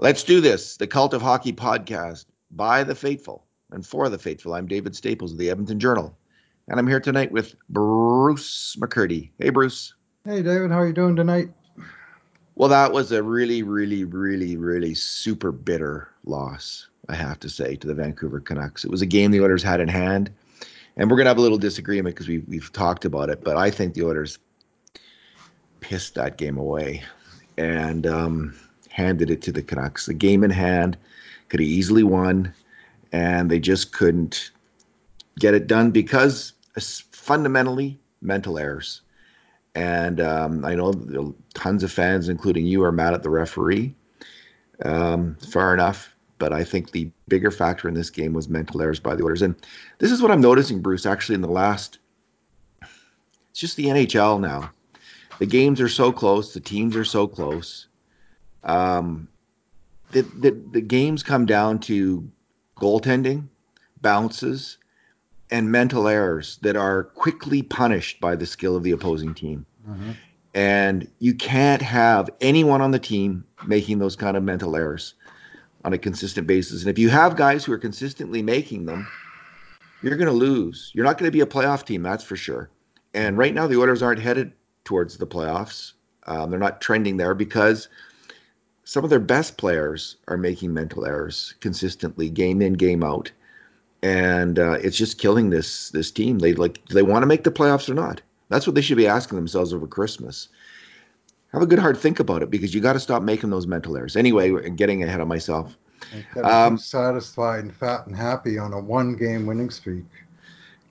Let's do this. The Cult of Hockey podcast by the faithful and for the faithful. I'm David Staples of the Edmonton Journal, and I'm here tonight with Bruce McCurdy. Hey, Bruce. Hey, David. How are you doing tonight? Well, that was a really, really, really, really super bitter loss, I have to say, to the Vancouver Canucks. It was a game the Oilers had in hand, and we're going to have a little disagreement because we've, we've talked about it, but I think the Oilers pissed that game away. And, um, handed it to the Canucks. The game in hand could have easily won, and they just couldn't get it done because fundamentally mental errors. And um, I know tons of fans, including you, are mad at the referee. Um, fair enough. But I think the bigger factor in this game was mental errors by the Oilers. And this is what I'm noticing, Bruce, actually, in the last. It's just the NHL now. The games are so close, the teams are so close um, the, the, the games come down to goaltending, bounces, and mental errors that are quickly punished by the skill of the opposing team. Mm-hmm. And you can't have anyone on the team making those kind of mental errors on a consistent basis. And if you have guys who are consistently making them, you're going to lose. You're not going to be a playoff team, that's for sure. And right now, the Oilers aren't headed towards the playoffs. Um, they're not trending there because some of their best players are making mental errors consistently, game in, game out, and uh, it's just killing this this team. They like, do they want to make the playoffs or not? That's what they should be asking themselves over Christmas. Have a good hard think about it because you got to stop making those mental errors. Anyway, getting ahead of myself. Um, satisfied and fat and happy on a one-game winning streak.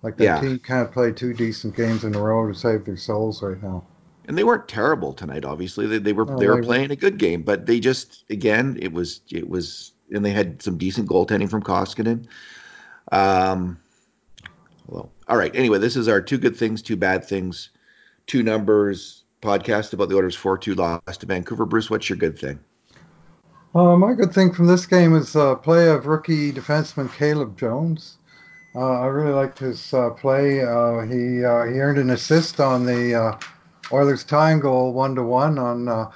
Like the yeah. team can't play two decent games in a row to save their souls right now and they weren't terrible tonight. Obviously, they, they were oh, they were playing a good game, but they just again it was it was and they had some decent goaltending from Koskinen. Um, well, all right. Anyway, this is our two good things, two bad things, two numbers podcast about the Oilers four two loss to Vancouver. Bruce, what's your good thing? Uh, my good thing from this game is uh, play of rookie defenseman Caleb Jones. Uh, I really liked his uh, play. Uh, he uh, he earned an assist on the uh, Oilers tying goal one to one on, uh,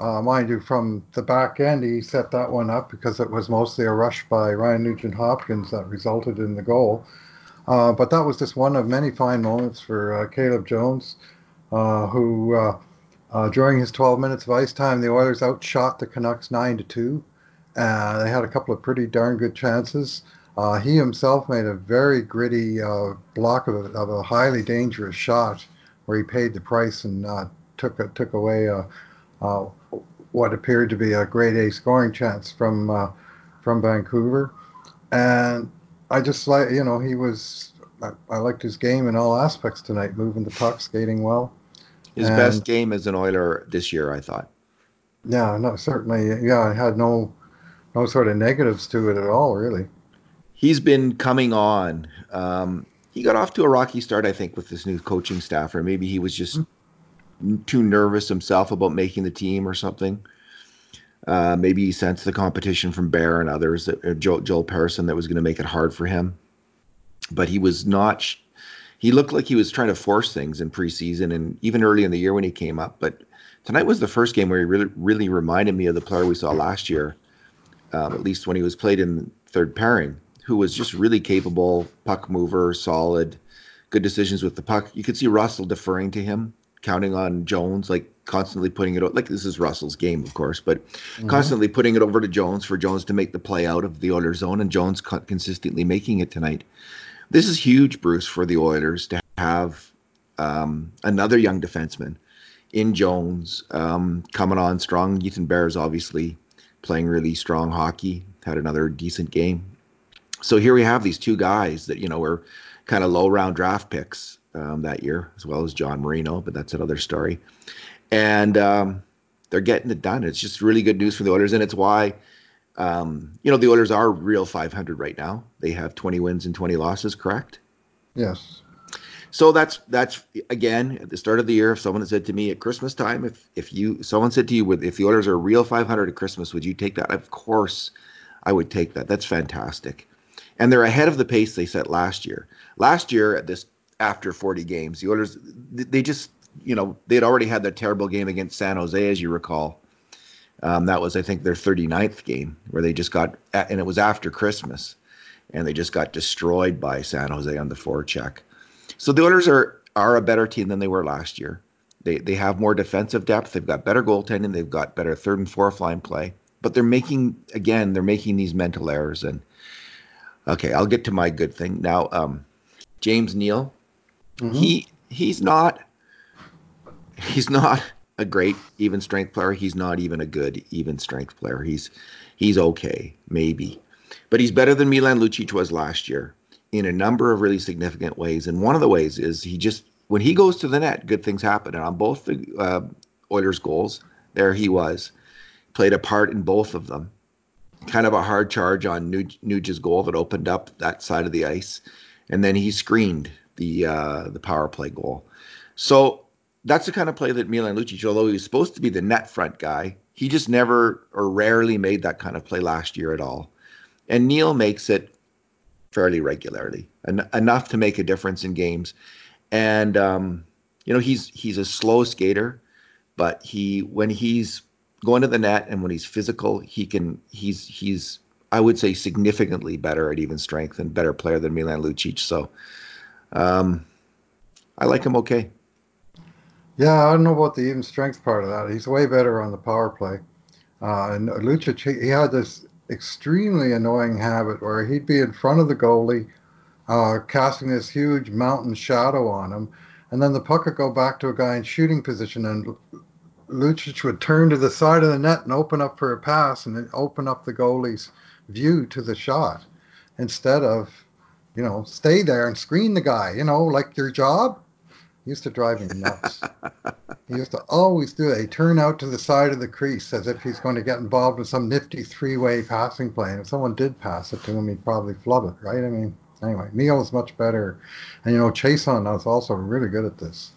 uh, mind you, from the back end. He set that one up because it was mostly a rush by Ryan Nugent Hopkins that resulted in the goal. Uh, but that was just one of many fine moments for uh, Caleb Jones, uh, who uh, during his 12 minutes of ice time, the Oilers outshot the Canucks nine to two. they had a couple of pretty darn good chances. he himself made a very gritty block of a, of a highly dangerous shot where he paid the price and uh, took took away what appeared to be a grade A scoring chance from uh, from Vancouver, and I just like you know he was I, I, liked his game in all aspects tonight, moving the puck, skating well. His and, best game as an Oiler this year, I thought. Yeah, no, certainly. Yeah, I had no no sort of negatives to it at all, really. He's been coming on. Um, he got off to a rocky start, I think, with this new coaching staff, or maybe he was just too nervous himself about making the team or something. Uh, maybe he sensed the competition from Bear and others, that, uh, Joel, Joel Persson, that was going to make it hard for him. But he was not. He looked like he was trying to force things in preseason and even early in the year when he came up. But tonight was the first game where he really, really reminded me of the player we saw last year, um, at least when he was played in third pairing who was just really capable, puck mover, solid, good decisions with the puck. You could see Russell deferring to him, counting on Jones, like constantly putting it like this is Russell's game, of course, but mm-hmm. constantly putting it over to Jones for Jones to make the play out of the Oilers zone, and Jones co- consistently making it tonight. This is huge, Bruce, for the Oilers to have um, another young defenseman in Jones um, coming on strong. Ethan Bear is obviously playing really strong hockey. Had another decent game so here we have these two guys that you know were kind of low round draft picks um, that year, as well as John Marino, but that's another story. And um, they're getting it done. It's just really good news for the Oilers, and it's why um, you know the Oilers are real 500 right now. They have 20 wins and 20 losses, correct? Yes. So that's that's again at the start of the year. If someone had said to me at Christmas time, if if you someone said to you, if the Oilers are real 500 at Christmas, would you take that? Of course, I would take that. That's fantastic and they're ahead of the pace they set last year. Last year at this after 40 games, the Oilers they just you know they had already had that terrible game against San Jose, as you recall. Um, that was, I think, their 39th game where they just got, and it was after Christmas, and they just got destroyed by San Jose on the forecheck. So the Oilers are are a better team than they were last year. They they have more defensive depth. They've got better goaltending. They've got better third and fourth line play. But they're making again, they're making these mental errors. And okay, I'll get to my good thing now. Um, James Neal, mm-hmm. he he's not he's not a great even strength player. He's not even a good even strength player. He's he's okay, maybe. But he's better than Milan Lucic was last year in a number of really significant ways. And one of the ways is he just when he goes to the net, good things happen. And on both the uh, Oilers goals, there he was, played a part in both of them. Kind of a hard charge on Nuge's goal that opened up that side of the ice, and then he screened the uh, the power play goal. So that's the kind of play that Milan Lucic, although he was supposed to be the net front guy, he just never or rarely made that kind of play last year at all. And Neal makes it fairly regularly, en- enough to make a difference in games. And um, you know, he's he's a slow skater, but he when he's going to the net and when he's physical, he can he's he's I would say significantly better at even strength and better player than Milan Lucic. So um, I like him okay. Yeah, I don't know about the even strength part of that. He's way better on the power play. Uh, and Lucic, he, he had this extremely annoying habit where he'd be in front of the goalie, uh, casting this huge mountain shadow on him, and then the puck would go back to a guy in shooting position, and Lucic would turn to the side of the net and open up for a pass, and then open up the goalie's view to the shot, instead of, you know, stay there and screen the guy. You know, like your job used to drive me nuts. he used to always do it. He'd turn out to the side of the crease as if he's going to get involved in some nifty three-way passing play. And if someone did pass it to him, he'd probably flub it, right? I mean, anyway, Neal is much better. And, you know, Chiasson is also really good at this,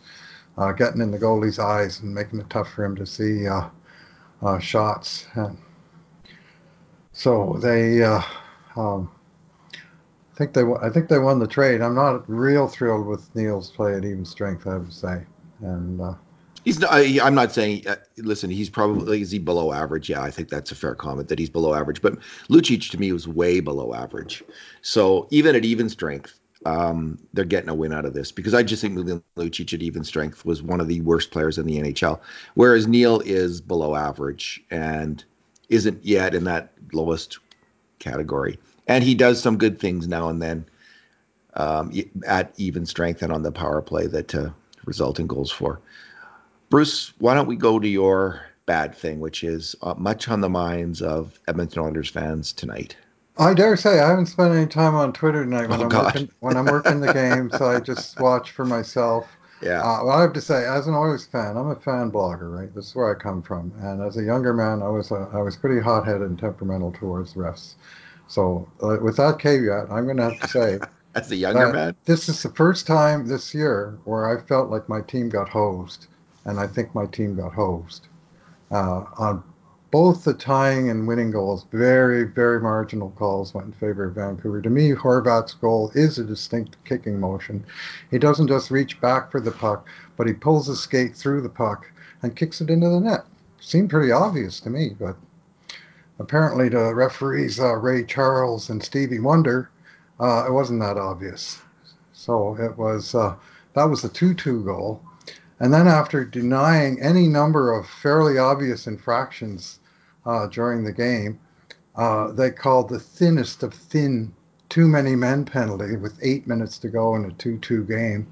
uh, getting in the goalie's eyes and making it tough for him to see uh, uh, shots. And so they... Uh, um, I think they I think they won the trade. I'm not real thrilled with Neal's play at even strength. I would say, and he's not. I'm not saying. Uh, listen, he's probably is he below average? Yeah, I think that's a fair comment that he's below average. But Lucic to me was way below average. So even at even strength, um, they're getting a win out of this because I just think Lucic at even strength was one of the worst players in the NHL, whereas Neal is below average and isn't yet in that lowest category and he does some good things now and then um, at even strength and on the power play that uh, result in goals for. Bruce, why don't we go to your bad thing, which is uh, much on the minds of Edmonton Oilers fans tonight? I dare say I haven't spent any time on Twitter tonight when oh, I'm God. working when I'm working the game, so I just watch for myself. Yeah. Uh, well, I have to say, as an Oilers fan, I'm a fan blogger, right? This is where I come from. And as a younger man, I was uh, I was pretty hot-headed and temperamental towards refs. So, uh, with that caveat, I'm going to have to say, as a younger man, this is the first time this year where I felt like my team got hosed, and I think my team got hosed uh, on both the tying and winning goals. Very, very marginal calls went in favor of Vancouver. To me, Horvat's goal is a distinct kicking motion. He doesn't just reach back for the puck, but he pulls his skate through the puck and kicks it into the net. Seemed pretty obvious to me, but apparently to referees uh, Ray Charles and Stevie Wonder, uh, it wasn't that obvious. So it was uh, that was the 2-2 goal. And then after denying any number of fairly obvious infractions uh, during the game, uh, they called the thinnest of thin too many men penalty with eight minutes to go in a 2-2 game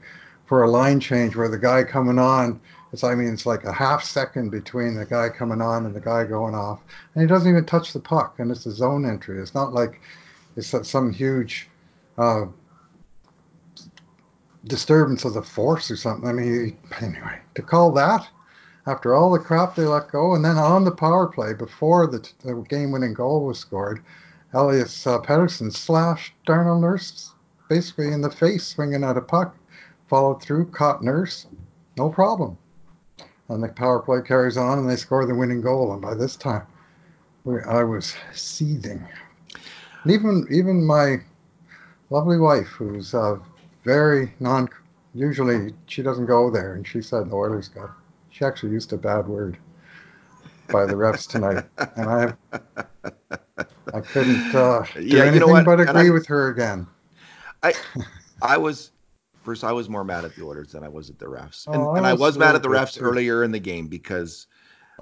for a line change where the guy coming on it's, I mean, it's like a half second between the guy coming on and the guy going off, and he doesn't even touch the puck, and it's a zone entry. It's not like it's some huge uh, disturbance of the force or something. I mean, anyway, to call that after all the crap they let go, and then on the power play before the, the game-winning goal was scored, Elias uh, Pettersson slashed Darnell Nurse basically in the face, swinging at a puck, followed through, caught Nurse, no problem and the power play carries on, and they score the winning goal. And by this time, we, I was seething. And even even my lovely wife, who's uh, very non, usually she doesn't go there, and she said the Oilers got. She actually used a bad word. by the refs tonight, and I I couldn't uh, do Yeah, you know anything but agree I'm with her again. I I was first I was more mad at the orders than I was at the refs. And Oh, I and I was was mad at the refs too. earlier in the game because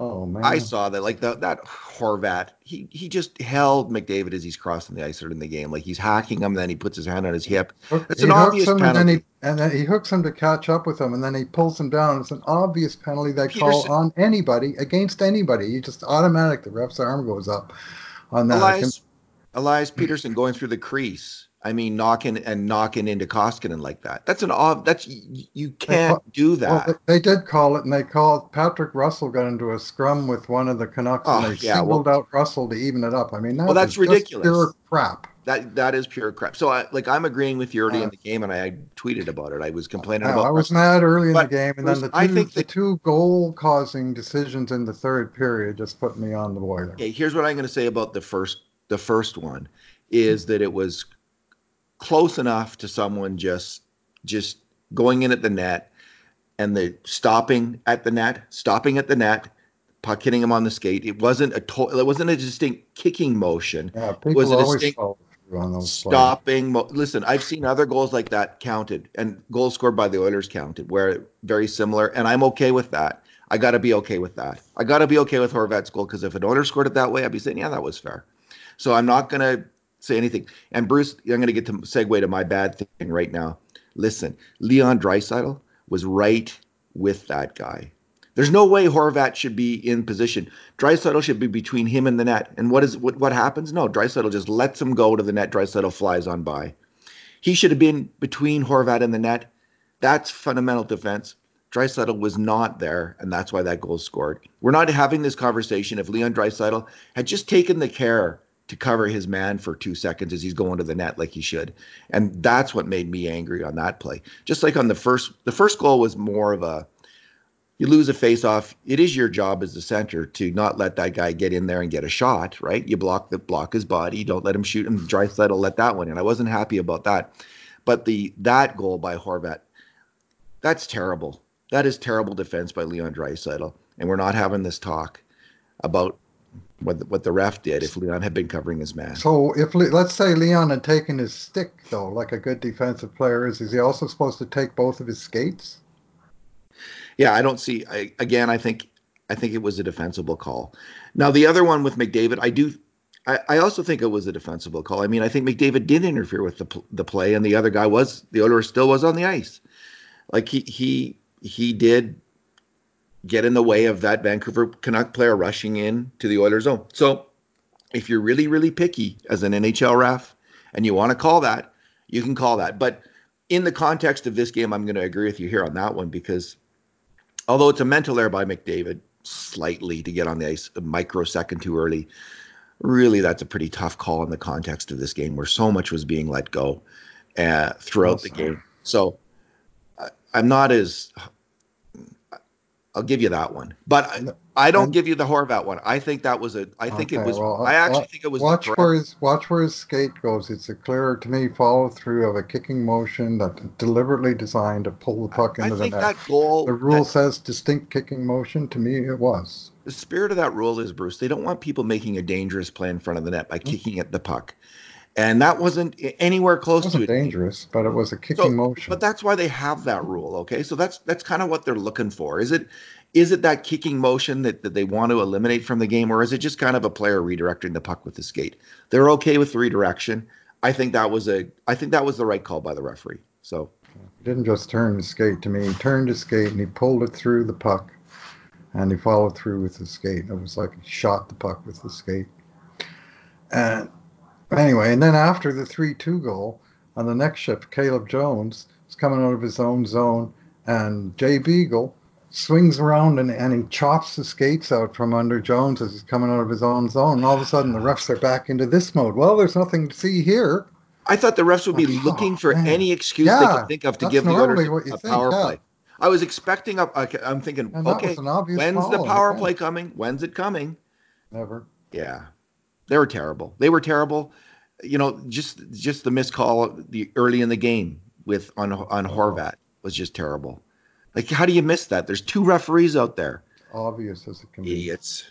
Oh man, I saw that like the, that Horvat, he he just held McDavid as he's crossing the ice in the game. Like he's hacking him, then he puts his hand on his hip. It's he an hooks obvious him, and then he penalty. and then he hooks him to catch up with him, and then he pulls him down. It's an obvious penalty they call on anybody against anybody. You just automatic. The ref's arm goes up on that. Elias Elias Pettersson going through the crease. I mean, knocking and knocking into Koskinen like that. That's an ob. That's you, can't call, do well, they, that. they did call it, and they called Patrick Russell got into a scrum with one of the Canucks, and Oh they yeah, well, singled out Russell to even it up. I mean, well that that's was just ridiculous. pure crap. That that is pure crap. So I like I'm agreeing with you early in Uh, the game, and I tweeted about it. I was complaining I, I was refs, mad early in the game, and then Bruce, the I think the that two goal causing decisions in the third period just put me on the boiler. okay. Here's what I'm going to say about the first the first one is that it was close enough to someone just just going in at the net and the stopping at the net, stopping at the net, puck hitting him on the skate. It wasn't a to- it wasn't a distinct kicking motion. Yeah, It was a distinct follow through on those plays. stopping. Mo- Listen, I've seen other goals like that counted and goals scored by the Oilers counted where very similar, and I'm okay with that. I got to be okay with that. I got to be okay with Horvat's goal because if an Oilers scored it that way, I'd be saying, yeah, that was fair. So I'm not going to say anything. And Bruce, I'm going to get to segue to my bad thing right now. Listen, Leon Draisaitl was right with that guy. There's no way Horvat should be in position. Draisaitl should be between him and the net. And what is what, what happens? No, Draisaitl just lets him go to the net. Draisaitl flies on by. He should have been between Horvat and the net. That's fundamental defense. Draisaitl was not there, and that's why that goal scored. We're not having this conversation if Leon Draisaitl had just taken the care to cover his man for two seconds as he's going to the net like he should. And that's what made me angry on that play. Just like on the first, the first goal was more of a you lose a face off. It is your job as the center to not let that guy get in there and get a shot, right? You block the block his body. Don't let him shoot him. Draisaitl let that one in. I wasn't happy about that. But the that goal by Horvat, that's terrible. That is terrible defense by Leon Draisaitl. And we're not having this talk about what the, what the ref did if Leon had been covering his man. So if let's say Leon had taken his stick though, like a good defensive player is, is he also supposed to take both of his skates? Yeah, I don't see. I, again, I think I think it was a defensible call. Now the other one with McDavid, I do. I, I also think it was a defensible call. I mean, I think McDavid did interfere with the the play, and the other guy was the Oilers still was on the ice. Like he he he did get in the way of that Vancouver Canuck player rushing in to the Oilers zone. So if you're really really picky as an NHL ref and you want to call that, you can call that. But in the context of this game, I'm going to agree with you here on that one because although it's a mental error by McDavid slightly to get on the ice a microsecond too early, really that's a pretty tough call in the context of this game where so much was being let go uh, throughout Yes, the game. So I, I'm not as I'll give you that one, but I, I don't and give you the Horvat one. I think that was a. I think it was. well, I uh, uh, actually think it was watch where his watch where his skate goes. It's a clear to me follow through of a kicking motion that deliberately designed to pull the I, puck I into the net. that The rule that says distinct kicking motion. To me, it was. the spirit of that rule is Bruce. They don't want people making a dangerous play in front of the net by It kicking at the puck, and that wasn't anywhere close to wasn't it. dangerous, but it was a kicking So, but that's why they have that rule. Okay, so that's that's kind of what they're looking for. Is it is it that kicking motion that, that they want to eliminate from the game, or is it just kind of a player redirecting the puck with the skate? They're okay with the redirection. I think that was a I think that was the right call by the referee. So He didn't just turn the skate to me. He turned his skate and he pulled it through the puck, and he followed through with the skate. It was like he shot the puck with the skate. And anyway, and then after the three-two goal on the next shift, Caleb Jones is coming out of his own zone, and Jay Beagle swings around and, and he chops the skates out from under Jones as he's coming out of his own zone. And all of a sudden, the refs are back into this mode. Well, there's nothing to see here. I thought the refs would be Like, looking oh for man, any excuse they could think of to give the normally a, think. power Yeah, play. I was expecting a. I'm thinking, and that was okay, when's the foul. Power play coming? When's it coming? never. Yeah, they were terrible. They were terrible. You know, just just the missed call the early in the game with on on Oh, Horvat was just terrible. Like, how do you miss that? There's two referees out there. obvious as it can be. Idiots.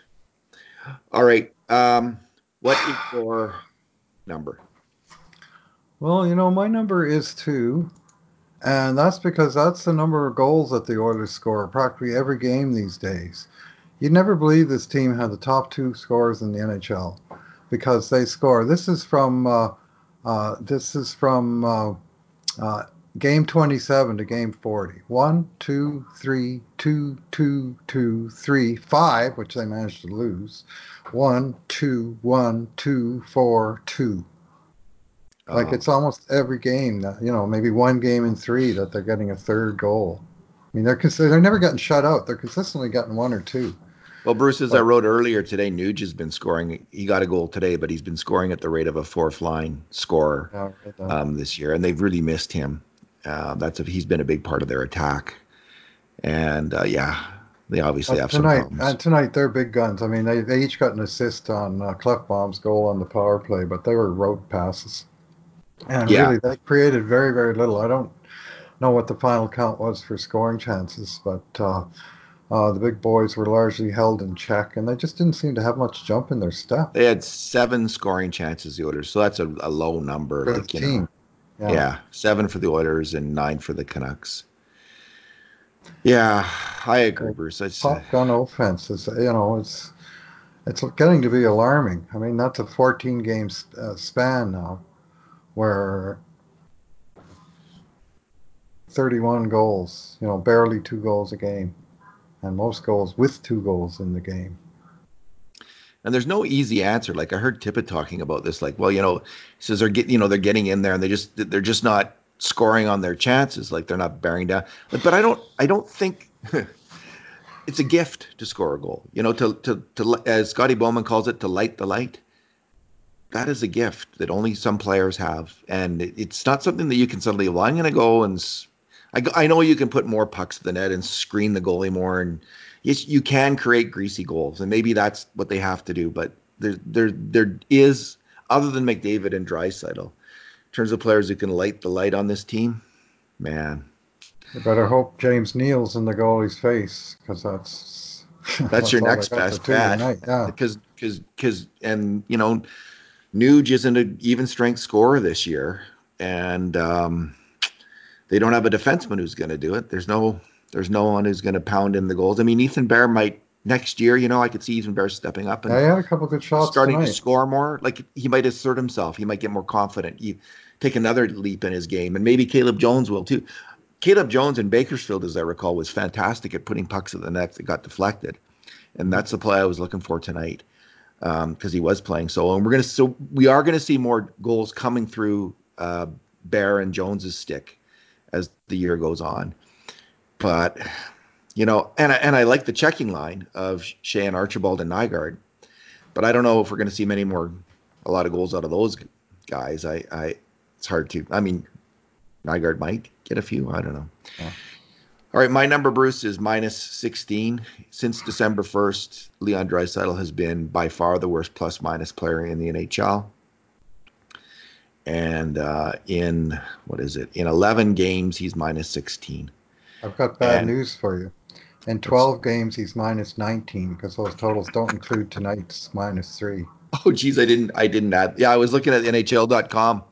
All right. Um, what is your number? Well, you know, my number is two, and that's because that's the number of goals that the Oilers score practically every game these days. You'd never believe this team had the top two scorers in the NHL because they score. This is from uh, uh, this is from uh, uh, game 27 to game 40. One, two, three, two, two, two, three, five, which they managed to lose. One, two, one, two, four, two. Like Oh, it's almost every game that you know, maybe one game in three that they're getting a third goal. I mean, they're cons- they're never getting shut out. They're consistently getting one or two. Well, Bruce, as I wrote earlier today, Nuge has been scoring. He got a goal today, but he's been scoring at the rate of a fourth line scorer yeah, I read that. um, this year, and they've really missed him. Uh, that's a, he's been a big part of their attack, and uh, yeah, they obviously But have some tonight, problems. and tonight they're big guns. I mean, they, they each got an assist on uh, Klefbom's goal on the power play, but they were road passes. And Yeah, really, they created very, very little. I don't know what the final count was for scoring chances, but uh, the big boys were largely held in check, and they just didn't seem to have much jump in their step they had seven scoring chances, the Oilers, so that's a, a low number. for the Like you know. Yeah. yeah, seven for the Oilers and nine for the Canucks. Yeah, I agree, Bruce. It's, uh, Top Gun offense is, you know, it's it's getting to be alarming. I mean, that's a 14 game uh, span now where 31 goals, you know, barely two goals a game, and most goals with two goals in the game. and there's no easy answer. Like I heard Tippett talking about this. Like, well, you know, says they're getting, you know, they're getting in there and they just they're just not scoring on their chances. Like they're not bearing down. But I don't, I don't think it's a gift to score a goal. You know, to to to as Scotty Bowman calls it, to light the light. That is a gift that only some players have, and it, it's not something that you can suddenly. Well, I'm going to go and I, I know you can put more pucks to the net and screen the goalie more, and yes, you can create greasy goals, and maybe that's what they have to do. But there, there, there is other than McDavid and Draisaitl, in terms of players who can light the light on this team. Man, You better hope James Neal's in the goalie's face because that's that's your that's they next best bet. Yeah, because because because and you know Nuge isn't an even strength scorer this year, and um, they don't have a defenseman who's going to do it. There's no there's no one who's going to pound in the goals. I mean, Ethan Bear might next year. You know, I could see Ethan Bear stepping up and he had a couple good shots starting to score more. Like he might assert himself. He might get more confident. He take another leap in his game, and maybe Caleb Jones will too. Caleb Jones in Bakersfield, as I recall, was fantastic at putting pucks at the net that got deflected, and that's the play I was looking for tonight because um, he was playing so. And we're gonna so we are gonna see more goals coming through uh, Bear and Jones's stick as the year goes on. But you know, and I, and I like the checking line of Shea and Archibald and Nygard, but I don't know if we're going to see many more, a lot of goals out of those guys. I, I, it's hard to. I mean, Nygard might get a few. I don't know. Yeah. All right, my number, Bruce, is minus 16. Since December 1st, Leon Draisaitl has been by far the worst plus minus player in the NHL. And uh, in, what is it? In 11 games, he's minus 16. I've got bad And news for you. In 12 games, he's minus 19 because those totals don't include tonight's minus three. oh, geez, I didn't, I didn't add. Yeah, I was looking at NHL.com.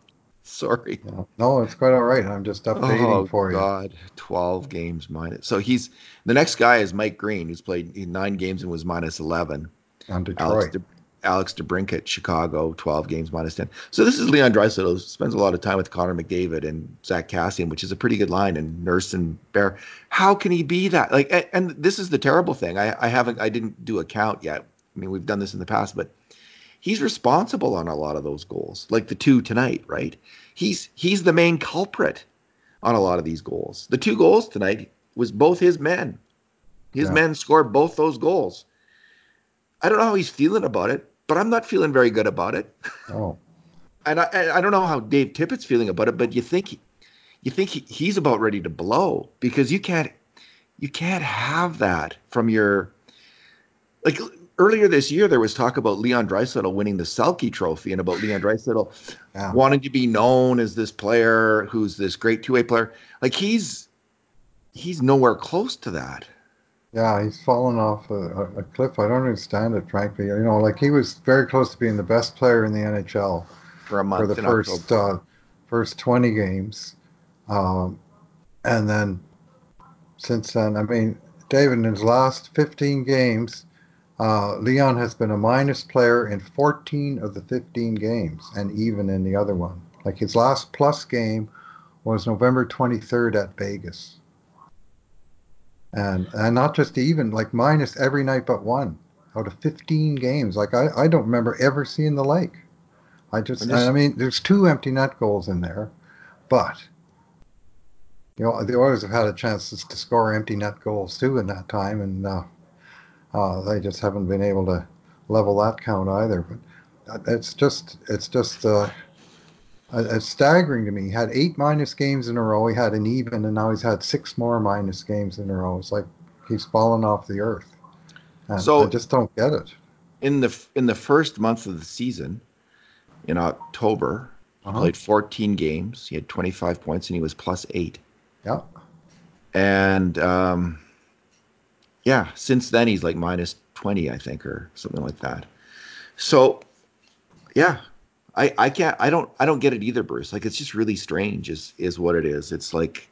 Sorry. Yeah. No, it's quite all right. I'm just updating Oh for you. Oh god, twelve games minus. So he's the next guy is Mike Green, who's played nine games and was minus eleven. on Alex Detroit. De, Alex DeBrincat, Chicago, twelve games minus ten. So this is Leon Draisaitl, who spends a lot of time with Connor McDavid and Zack Kassian, which is a pretty good line, and Nurse and Bear. How can he be that? Like, and, and this is the terrible thing. I, I haven't, I didn't do a count yet. I mean, we've done this in the past, but he's responsible on a lot of those goals, like the two tonight, right? He's he's the main culprit on a lot of these goals. The two goals tonight was both his men. His Yeah. men scored both those goals. I don't know how he's feeling about it, but I'm not feeling very good about it. Oh, And I, I don't know how Dave Tippett's feeling about it, but you think you think he, he's about ready to blow because you can't you can't have that from your like earlier this year there was talk about Leon Draisaitl winning the Selke Trophy and about Leon Draisaitl yeah. wanting to be known as this player who's this great two-way player. Like he's he's nowhere close to that. Yeah, he's fallen off a, a, cliff. I don't understand it, frankly. You know, like he was very close to being the best player in the NHL for a month for the first uh, first 20 games. Um, and then since then, I mean, David, in his last 15 games, uh, Leon has been a minus player in 14 of the 15 games, and even in the other one. Like his last plus game was November 23rd at Vegas. And and not just even, like minus every night but one out of 15 games. Like I, I don't remember ever seeing the like. I just, I mean, there's two empty net goals in there, but you know, the Oilers have had a chance to, to score empty net goals too in that time, and uh, uh, they just haven't been able to level that count either. But it's just, it's just, uh, it's staggering to me. He had eight minus games in a row. He had an even, and now he's had six more minus games in a row. It's like he's fallen off the earth, and I just don't get it. in the in the first month of the season in October, he Uh huh. played 14 games. He had 25 points and he was plus eight. Yeah. And um, yeah, since then he's like minus 20, I think, or something like that. So yeah, I I can't I don't I don't get it either, Bruce. Like it's just really strange, is is what it is. It's like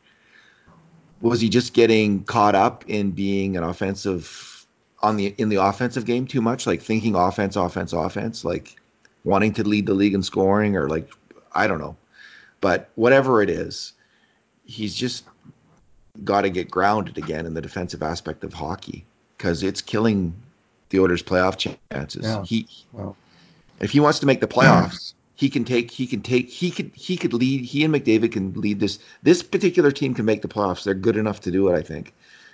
was he just getting caught up in being an offensive on the in the offensive game too much, like thinking offense, offense, offense, like wanting to lead the league in scoring, or like I don't know. But whatever it is, he's just got to get grounded again in the defensive aspect of hockey because it's killing the Oilers' playoff chances. Yeah. He Well. If he wants to make the playoffs, he can take he can take he could he could lead he and McDavid can lead this this particular team can make the playoffs. They're good enough to do it, I think,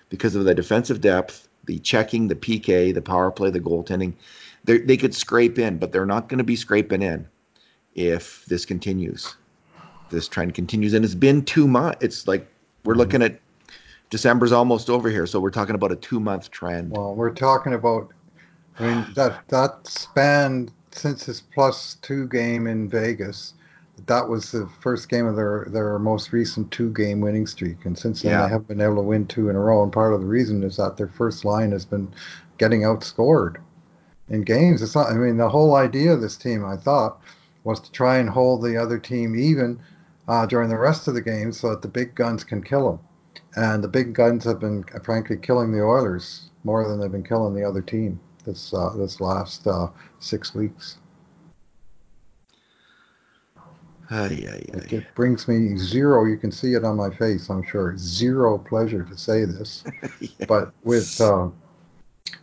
because of the defensive depth, the checking, the PK, the power play, the goaltending. They they could scrape in, but they're not going to be scraping in if this continues. This trend continues, and it's been two months. It's like we're Mhm. looking at December's almost over here, so we're talking about a two month trend. Well, we're talking about I mean that that span since his plus two game in Vegas, that was the first game of their their most recent two game winning streak, and since then they haven't been able to win two in a row. And part of the reason is that their first line has been getting outscored in games. It's not. I mean, the whole idea of this team, I thought, was to try and hold the other team even uh, during the rest of the game, so that the big guns can kill them. And the big guns have been, frankly, killing the Oilers more than they've been killing the other team this uh, this last uh, six weeks. Ay, ay, It, it brings me zero. You can see it on my face. I'm sure zero pleasure to say this, but with uh,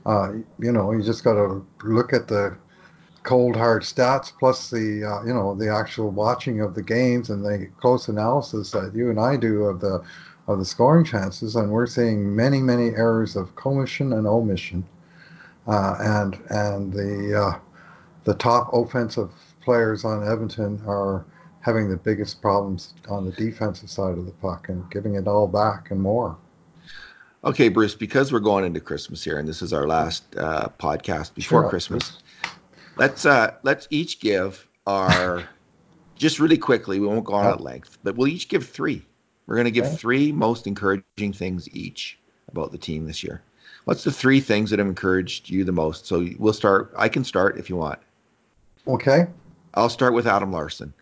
uh, you know, you just got to look at the cold hard stats plus the uh, you know the actual watching of the games and the close analysis that you and I do of the of the scoring chances, and we're seeing many many errors of commission and omission, and and the uh, the top offensive players on Edmonton are having the biggest problems on the defensive side of the puck and giving it all back and more. Okay, Bruce, because we're going into Christmas here, and this is our last uh, podcast before up, Christmas, let's uh, let's each give our just really quickly. We won't go on at length, but we'll each give three. We're going to give Okay. three most encouraging things each about the team this year. What's the three things that have encouraged you the most? So we'll start. I can start if you want. Okay. I'll start with Adam Larsson.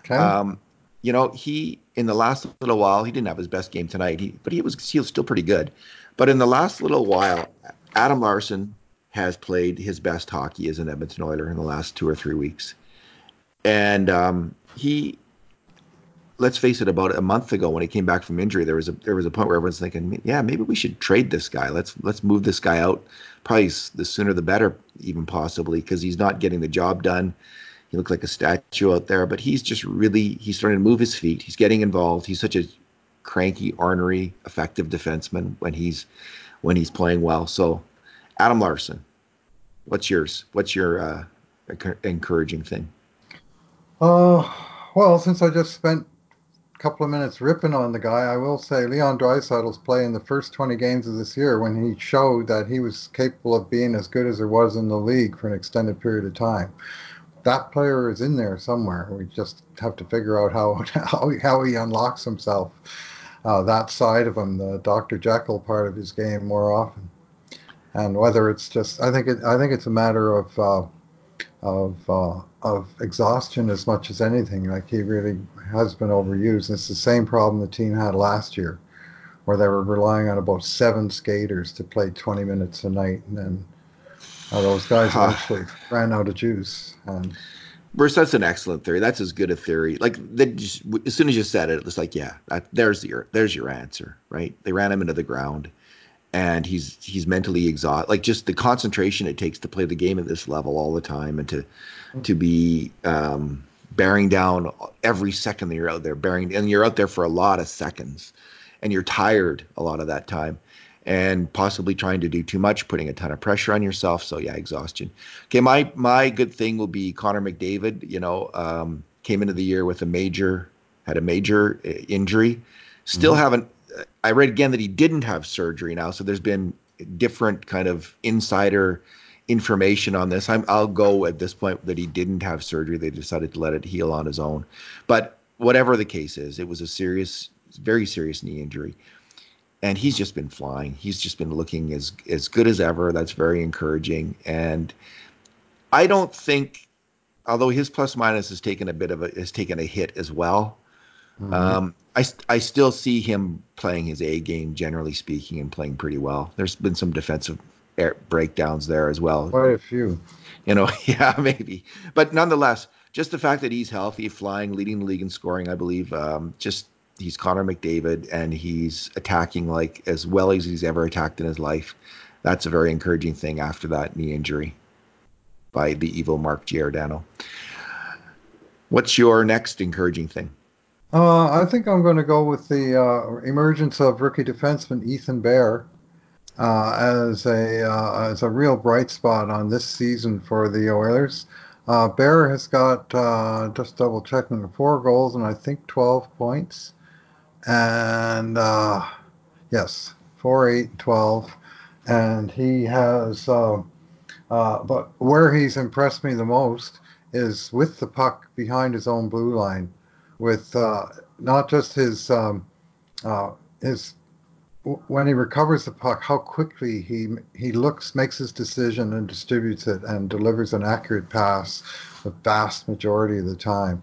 Okay. Um, you know, he in the last little while, he didn't have his best game tonight, he, but he was he was still pretty good. But in the last little while, Adam Larsson has played his best hockey as an Edmonton Oiler in the last two or three weeks, and um, he. Let's face it. About a month ago, when he came back from injury, there was a there was a point where everyone's thinking, "Yeah, maybe we should trade this guy. Let's let's move this guy out. Probably the sooner the better, even possibly, because he's not getting the job done. He looked like a statue out there, but he's just really he's starting to move his feet. He's getting involved. He's such a cranky, ornery, effective defenseman when he's when he's playing well. So, Adam Larsson, what's yours? What's your uh, encouraging thing? Uh, well, since I just spent couple of minutes ripping on the guy, I will say Leon Draisaitl's playing the first 20 games of this year when he showed that he was capable of being as good as there was in the league for an extended period of time. That player is in there somewhere. We just have to figure out how how, how he unlocks himself, uh, that side of him, the Dr. Jekyll part of his game more often. and whether it's just I think it I think it's a matter of uh, of uh, of exhaustion as much as anything. Like he really has been overused. It's the same problem the team had last year, where they were relying on about seven skaters to play 20 minutes a night, and then uh, those guys actually ran out of juice. And Bruce, that's an excellent theory. That's as good a theory. Like just, as soon as you said it, it was like, yeah, that, there's your there's your answer, right? They ran him into the ground, and he's he's mentally exhausted. Like just the concentration it takes to play the game at this level all the time, and to to be um, bearing down every second that you're out there, bearing, and you're out there for a lot of seconds, and you're tired a lot of that time and possibly trying to do too much, putting a ton of pressure on yourself. So yeah, exhaustion. Okay, my my good thing will be Connor McDavid. You know, um, came into the year with a major, had a major uh, injury. Still mm-hmm. haven't. I read again that he didn't have surgery now, so there's been different kind of insider information on this. I'm, I'll go at this point that he didn't have surgery. They decided to let it heal on his own. But whatever the case is, it was a serious, very serious knee injury and he's just been flying. He's just been looking as as good as ever. That's very encouraging. And I don't think, although his plus minus has taken a bit of a has taken a hit as well. Mm-hmm. Um, I I still see him playing his A game, generally speaking, and playing pretty well. There's been some defensive breakdowns there as well. Quite a few. You know, yeah, maybe, but nonetheless, just the fact that he's healthy, flying, leading the league in scoring, I believe, um, just he's Connor McDavid and he's attacking like as well as he's ever attacked in his life. That's a very encouraging thing after that knee injury by the evil Mark Giordano. What's your next encouraging thing? Uh, I think I'm going to go with the uh, emergence of rookie defenseman Ethan Bear as a uh, as a real bright spot on this season for the Oilers. Uh, Bear has got uh, just double checking four goals and I think 12 points and uh, yes, 4, 8, 12. And he has, uh, uh, but where he's impressed me the most is with the puck behind his own blue line, with uh, not just his um, uh, his when he recovers the puck, how quickly he he looks, makes his decision, and distributes it, and delivers an accurate pass the vast majority of the time.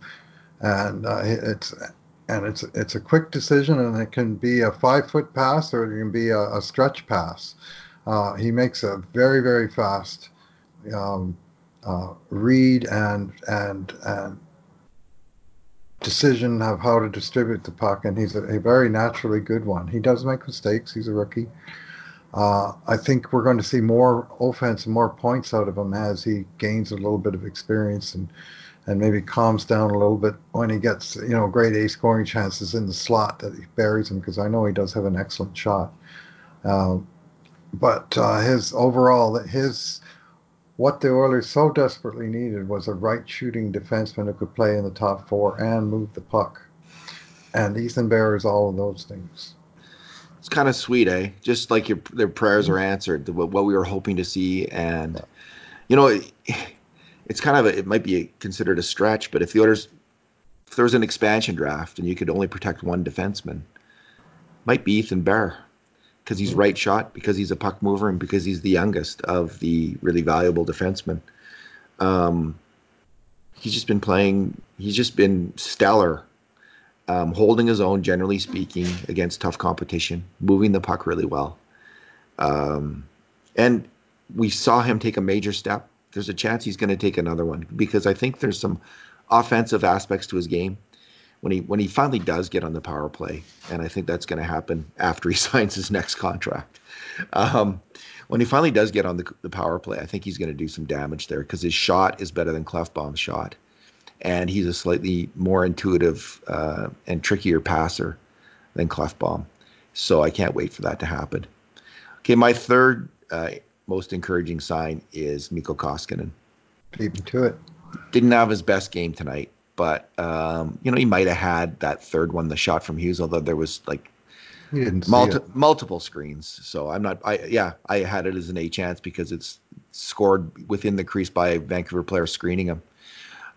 And uh, it's and it's it's a quick decision, and it can be a five foot pass or it can be a, a stretch pass. Uh, he makes a very very fast um, uh, read and and and decision of how to distribute the puck, and he's a, a very naturally good one. He does make mistakes. He's a rookie. Uh, I think we're going to see more offense and more points out of him as he gains a little bit of experience and and maybe calms down a little bit when he gets you know grade A scoring chances in the slot that he buries him because I know he does have an excellent shot. Uh, but uh, his overall his what the Oilers so desperately needed was a right shooting defenseman who could play in the top four and move the puck. And Ethan Bear is all of those things. It's kind of sweet, eh? Just like your their prayers are answered, what, we were hoping to see, and you know it's kind of a, it might be considered a stretch, but if the Oilers, if there was an expansion draft and you could only protect one defenseman, might be Ethan Bear because he's right shot, because he's a puck mover, and because he's the youngest of the really valuable defensemen. Um, he's just been playing. He's just been stellar, um, holding his own, generally speaking, against tough competition, moving the puck really well. Um, and we saw him take a major step there's a chance he's going to take another one because I think there's some offensive aspects to his game when he when he finally does get on the power play, and I think that's going to happen after he signs his next contract. Um, when he finally does get on the, the power play, I think he's going to do some damage there because his shot is better than Klefbom's shot, and he's a slightly more intuitive uh, and trickier passer than Klefbom. So I can't wait for that to happen. Okay, my third uh, most encouraging sign is Mikko Koskinen. Me to it. Didn't have his best game tonight, but um, you know he might have had that third one, the shot from Hughes, although there was like multi- multiple screens. So I'm not. I yeah, I had it as an A chance because it's scored within the crease by a Vancouver player screening him.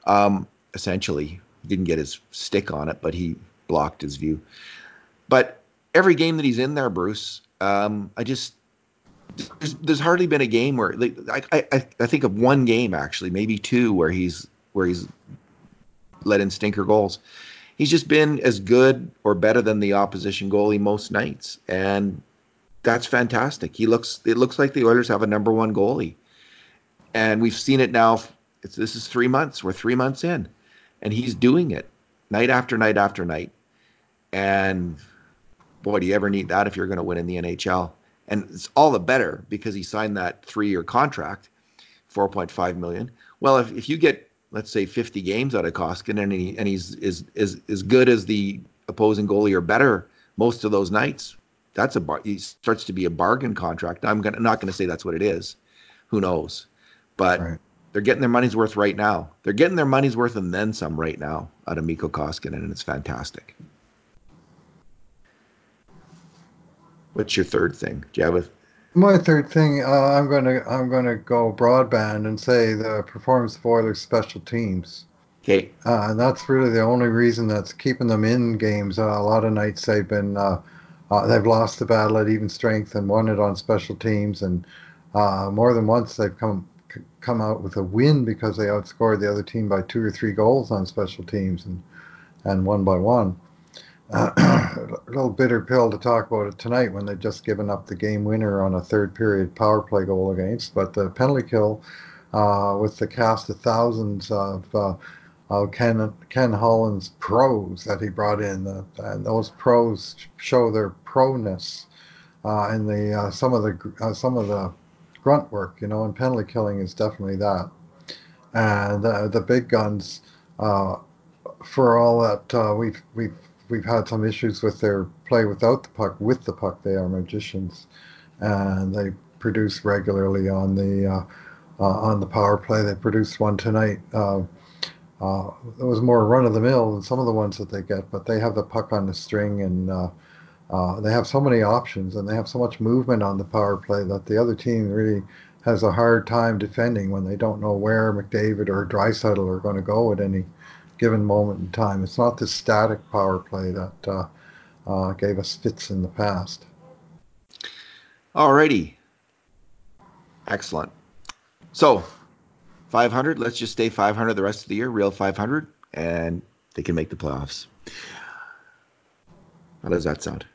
Um, essentially, He didn't get his stick on it, but he blocked his view. But every game that he's in there, Bruce, um, I just there's, there's hardly been a game where like, I, I I think of one game actually, maybe two, where he's where he's let in stinker goals. He's just been as good or better than the opposition goalie most nights, and that's fantastic. He looks it looks like the Oilers have a number one goalie, and we've seen it now. It's, this is three months. We're three months in, and he's doing it night after night after night. And boy, do you ever need that if you're going to win in the NHL? And it's all the better because he signed that three-year contract, 4.5 million. Well, if, if you get let's say 50 games out of Koskinen and he and he's is is as good as the opposing goalie or better most of those nights, that's a bar. He starts to be a bargain contract. I'm gonna, not going to say that's what it is. Who knows? But right. they're getting their money's worth right now. They're getting their money's worth and then some right now out of Mikko Koskinen, and it's fantastic. What's your third thing? Do you have a my third thing, uh, I'm gonna I'm gonna go broadband and say the performance of Oilers special teams. Okay. Uh, and that's really the only reason that's keeping them in games. Uh, a lot of nights they've been uh, uh, they've lost the battle at even strength and won it on special teams, and uh, more than once they've come come out with a win because they outscored the other team by two or three goals on special teams and and one by won. A little bitter pill to talk about it tonight when they've just given up the game winner on a third period power play goal against. But the penalty kill uh, with the cast of thousands of uh, Ken Ken Holland's pros that he brought in, uh, and those pros show their proness uh, in the uh, some of the uh, some of the grunt work, you know, and penalty killing is definitely that. And uh, the big guns, for all that uh, we've we've we've had some issues with their play without the puck. With the puck, they are magicians, and they produce regularly on the uh, uh, on the power play. They produced one tonight. Uh, uh, it was more run of the mill than some of the ones that they get, but they have the puck on the string and uh, uh, they have so many options and they have so much movement on the power play that the other team really has a hard time defending when they don't know where McDavid or Draisaitl are going to go at any given moment in time. It's not the static power play that uh, uh, gave us fits in the past. Alrighty. Excellent. So, 500, let's just stay 500 the rest of the year, real 500, and they can make the playoffs. How does that sound?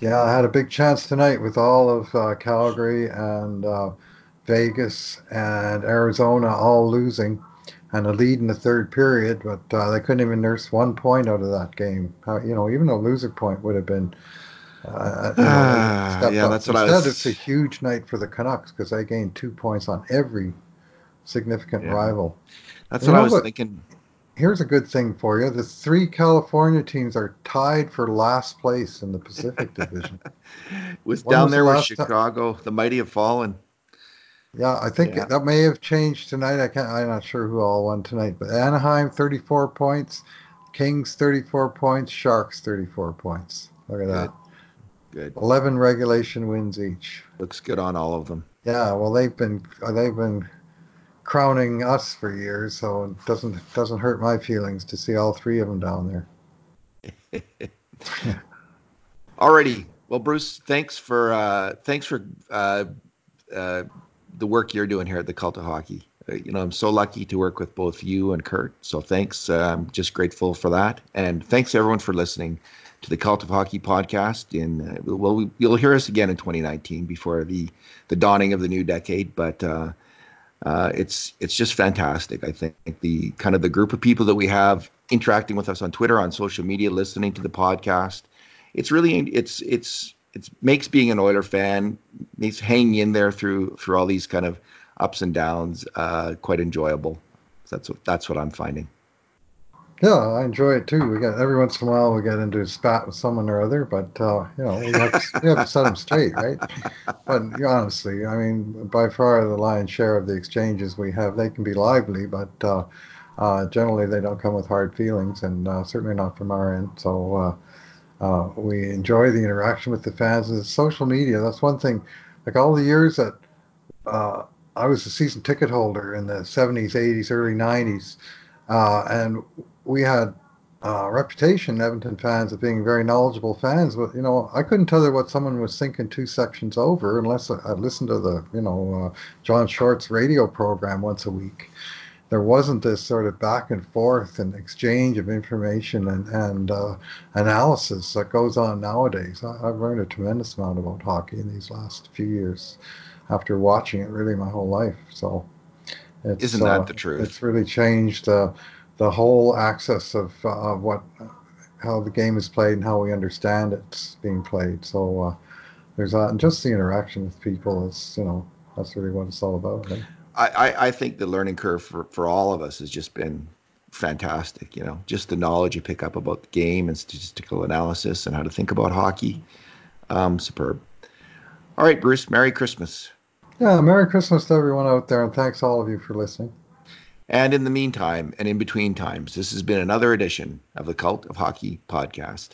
Yeah, I had a big chance tonight with all of uh, Calgary and uh, Vegas and Arizona all losing and a lead in the third period, but uh, they couldn't even nurse one point out of that game. you know, even a loser point would have been. Uh, you know, uh, yeah, up. that's what Instead, I was. it's a huge night for the Canucks because they gained two points on every significant yeah. rival. That's you what know, I was thinking. Here's a good thing for you: the three California teams are tied for last place in the Pacific Division. was when down was there the where Chicago, time? the mighty have fallen. Yeah, I think yeah. that may have changed tonight. I can't. I'm not sure who all won tonight, but Anaheim 34 points, Kings 34 points, Sharks 34 points. Look at good. that. Good. 11 regulation wins each. Looks good on all of them. Yeah, well, they've been they've been crowning us for years, so it doesn't doesn't hurt my feelings to see all three of them down there. Alrighty. Well, Bruce, thanks for uh, thanks for uh, uh, the work you're doing here at the Cult of Hockey. Uh, you know, I'm so lucky to work with both you and Kurt. So thanks. Uh, I'm just grateful for that. And thanks everyone for listening to the Cult of Hockey podcast. In uh, well, we, you'll hear us again in 2019 before the the dawning of the new decade. But uh, uh, it's it's just fantastic. I think the kind of the group of people that we have interacting with us on Twitter, on social media, listening to the podcast. It's really it's it's it makes being an Oiler fan, makes hanging in there through through all these kind of ups and downs uh, quite enjoyable. That's what that's what I'm finding. Yeah, I enjoy it too. We get every once in a while we get into a spat with someone or other, but uh, you know we have, to, we have to set them straight, right? But honestly, I mean, by far the lion's share of the exchanges we have, they can be lively, but uh, uh, generally they don't come with hard feelings, and uh, certainly not from our end. So uh, we enjoy the interaction with the fans. And social media, that's one thing. Like all the years that uh, I was a season ticket holder in the 70s, 80s, early 90s, uh, and we had uh, reputation, Edmonton fans, of being very knowledgeable fans. But you know, I couldn't tell you what someone was thinking two sections over unless I, I listened to the you know uh, John Short's radio program once a week. There wasn't this sort of back and forth and exchange of information and and uh, analysis that goes on nowadays. I, I've learned a tremendous amount about hockey in these last few years after watching it really my whole life. So it's Isn't that uh, the truth? it's really changed uh, the whole axis of, uh, of what how the game is played and how we understand it's being played. So uh, there's that, and just the interaction with people is you know that's really what it's all about. Eh? I, I, think the learning curve for, for all of us has just been fantastic. You know, just the knowledge you pick up about the game and statistical analysis and how to think about hockey. Um, superb. All right, Bruce. Merry Christmas. Yeah, Merry Christmas to everyone out there, and thanks all of you for listening. And in the meantime, and in between times, this has been another edition of the Cult of Hockey podcast.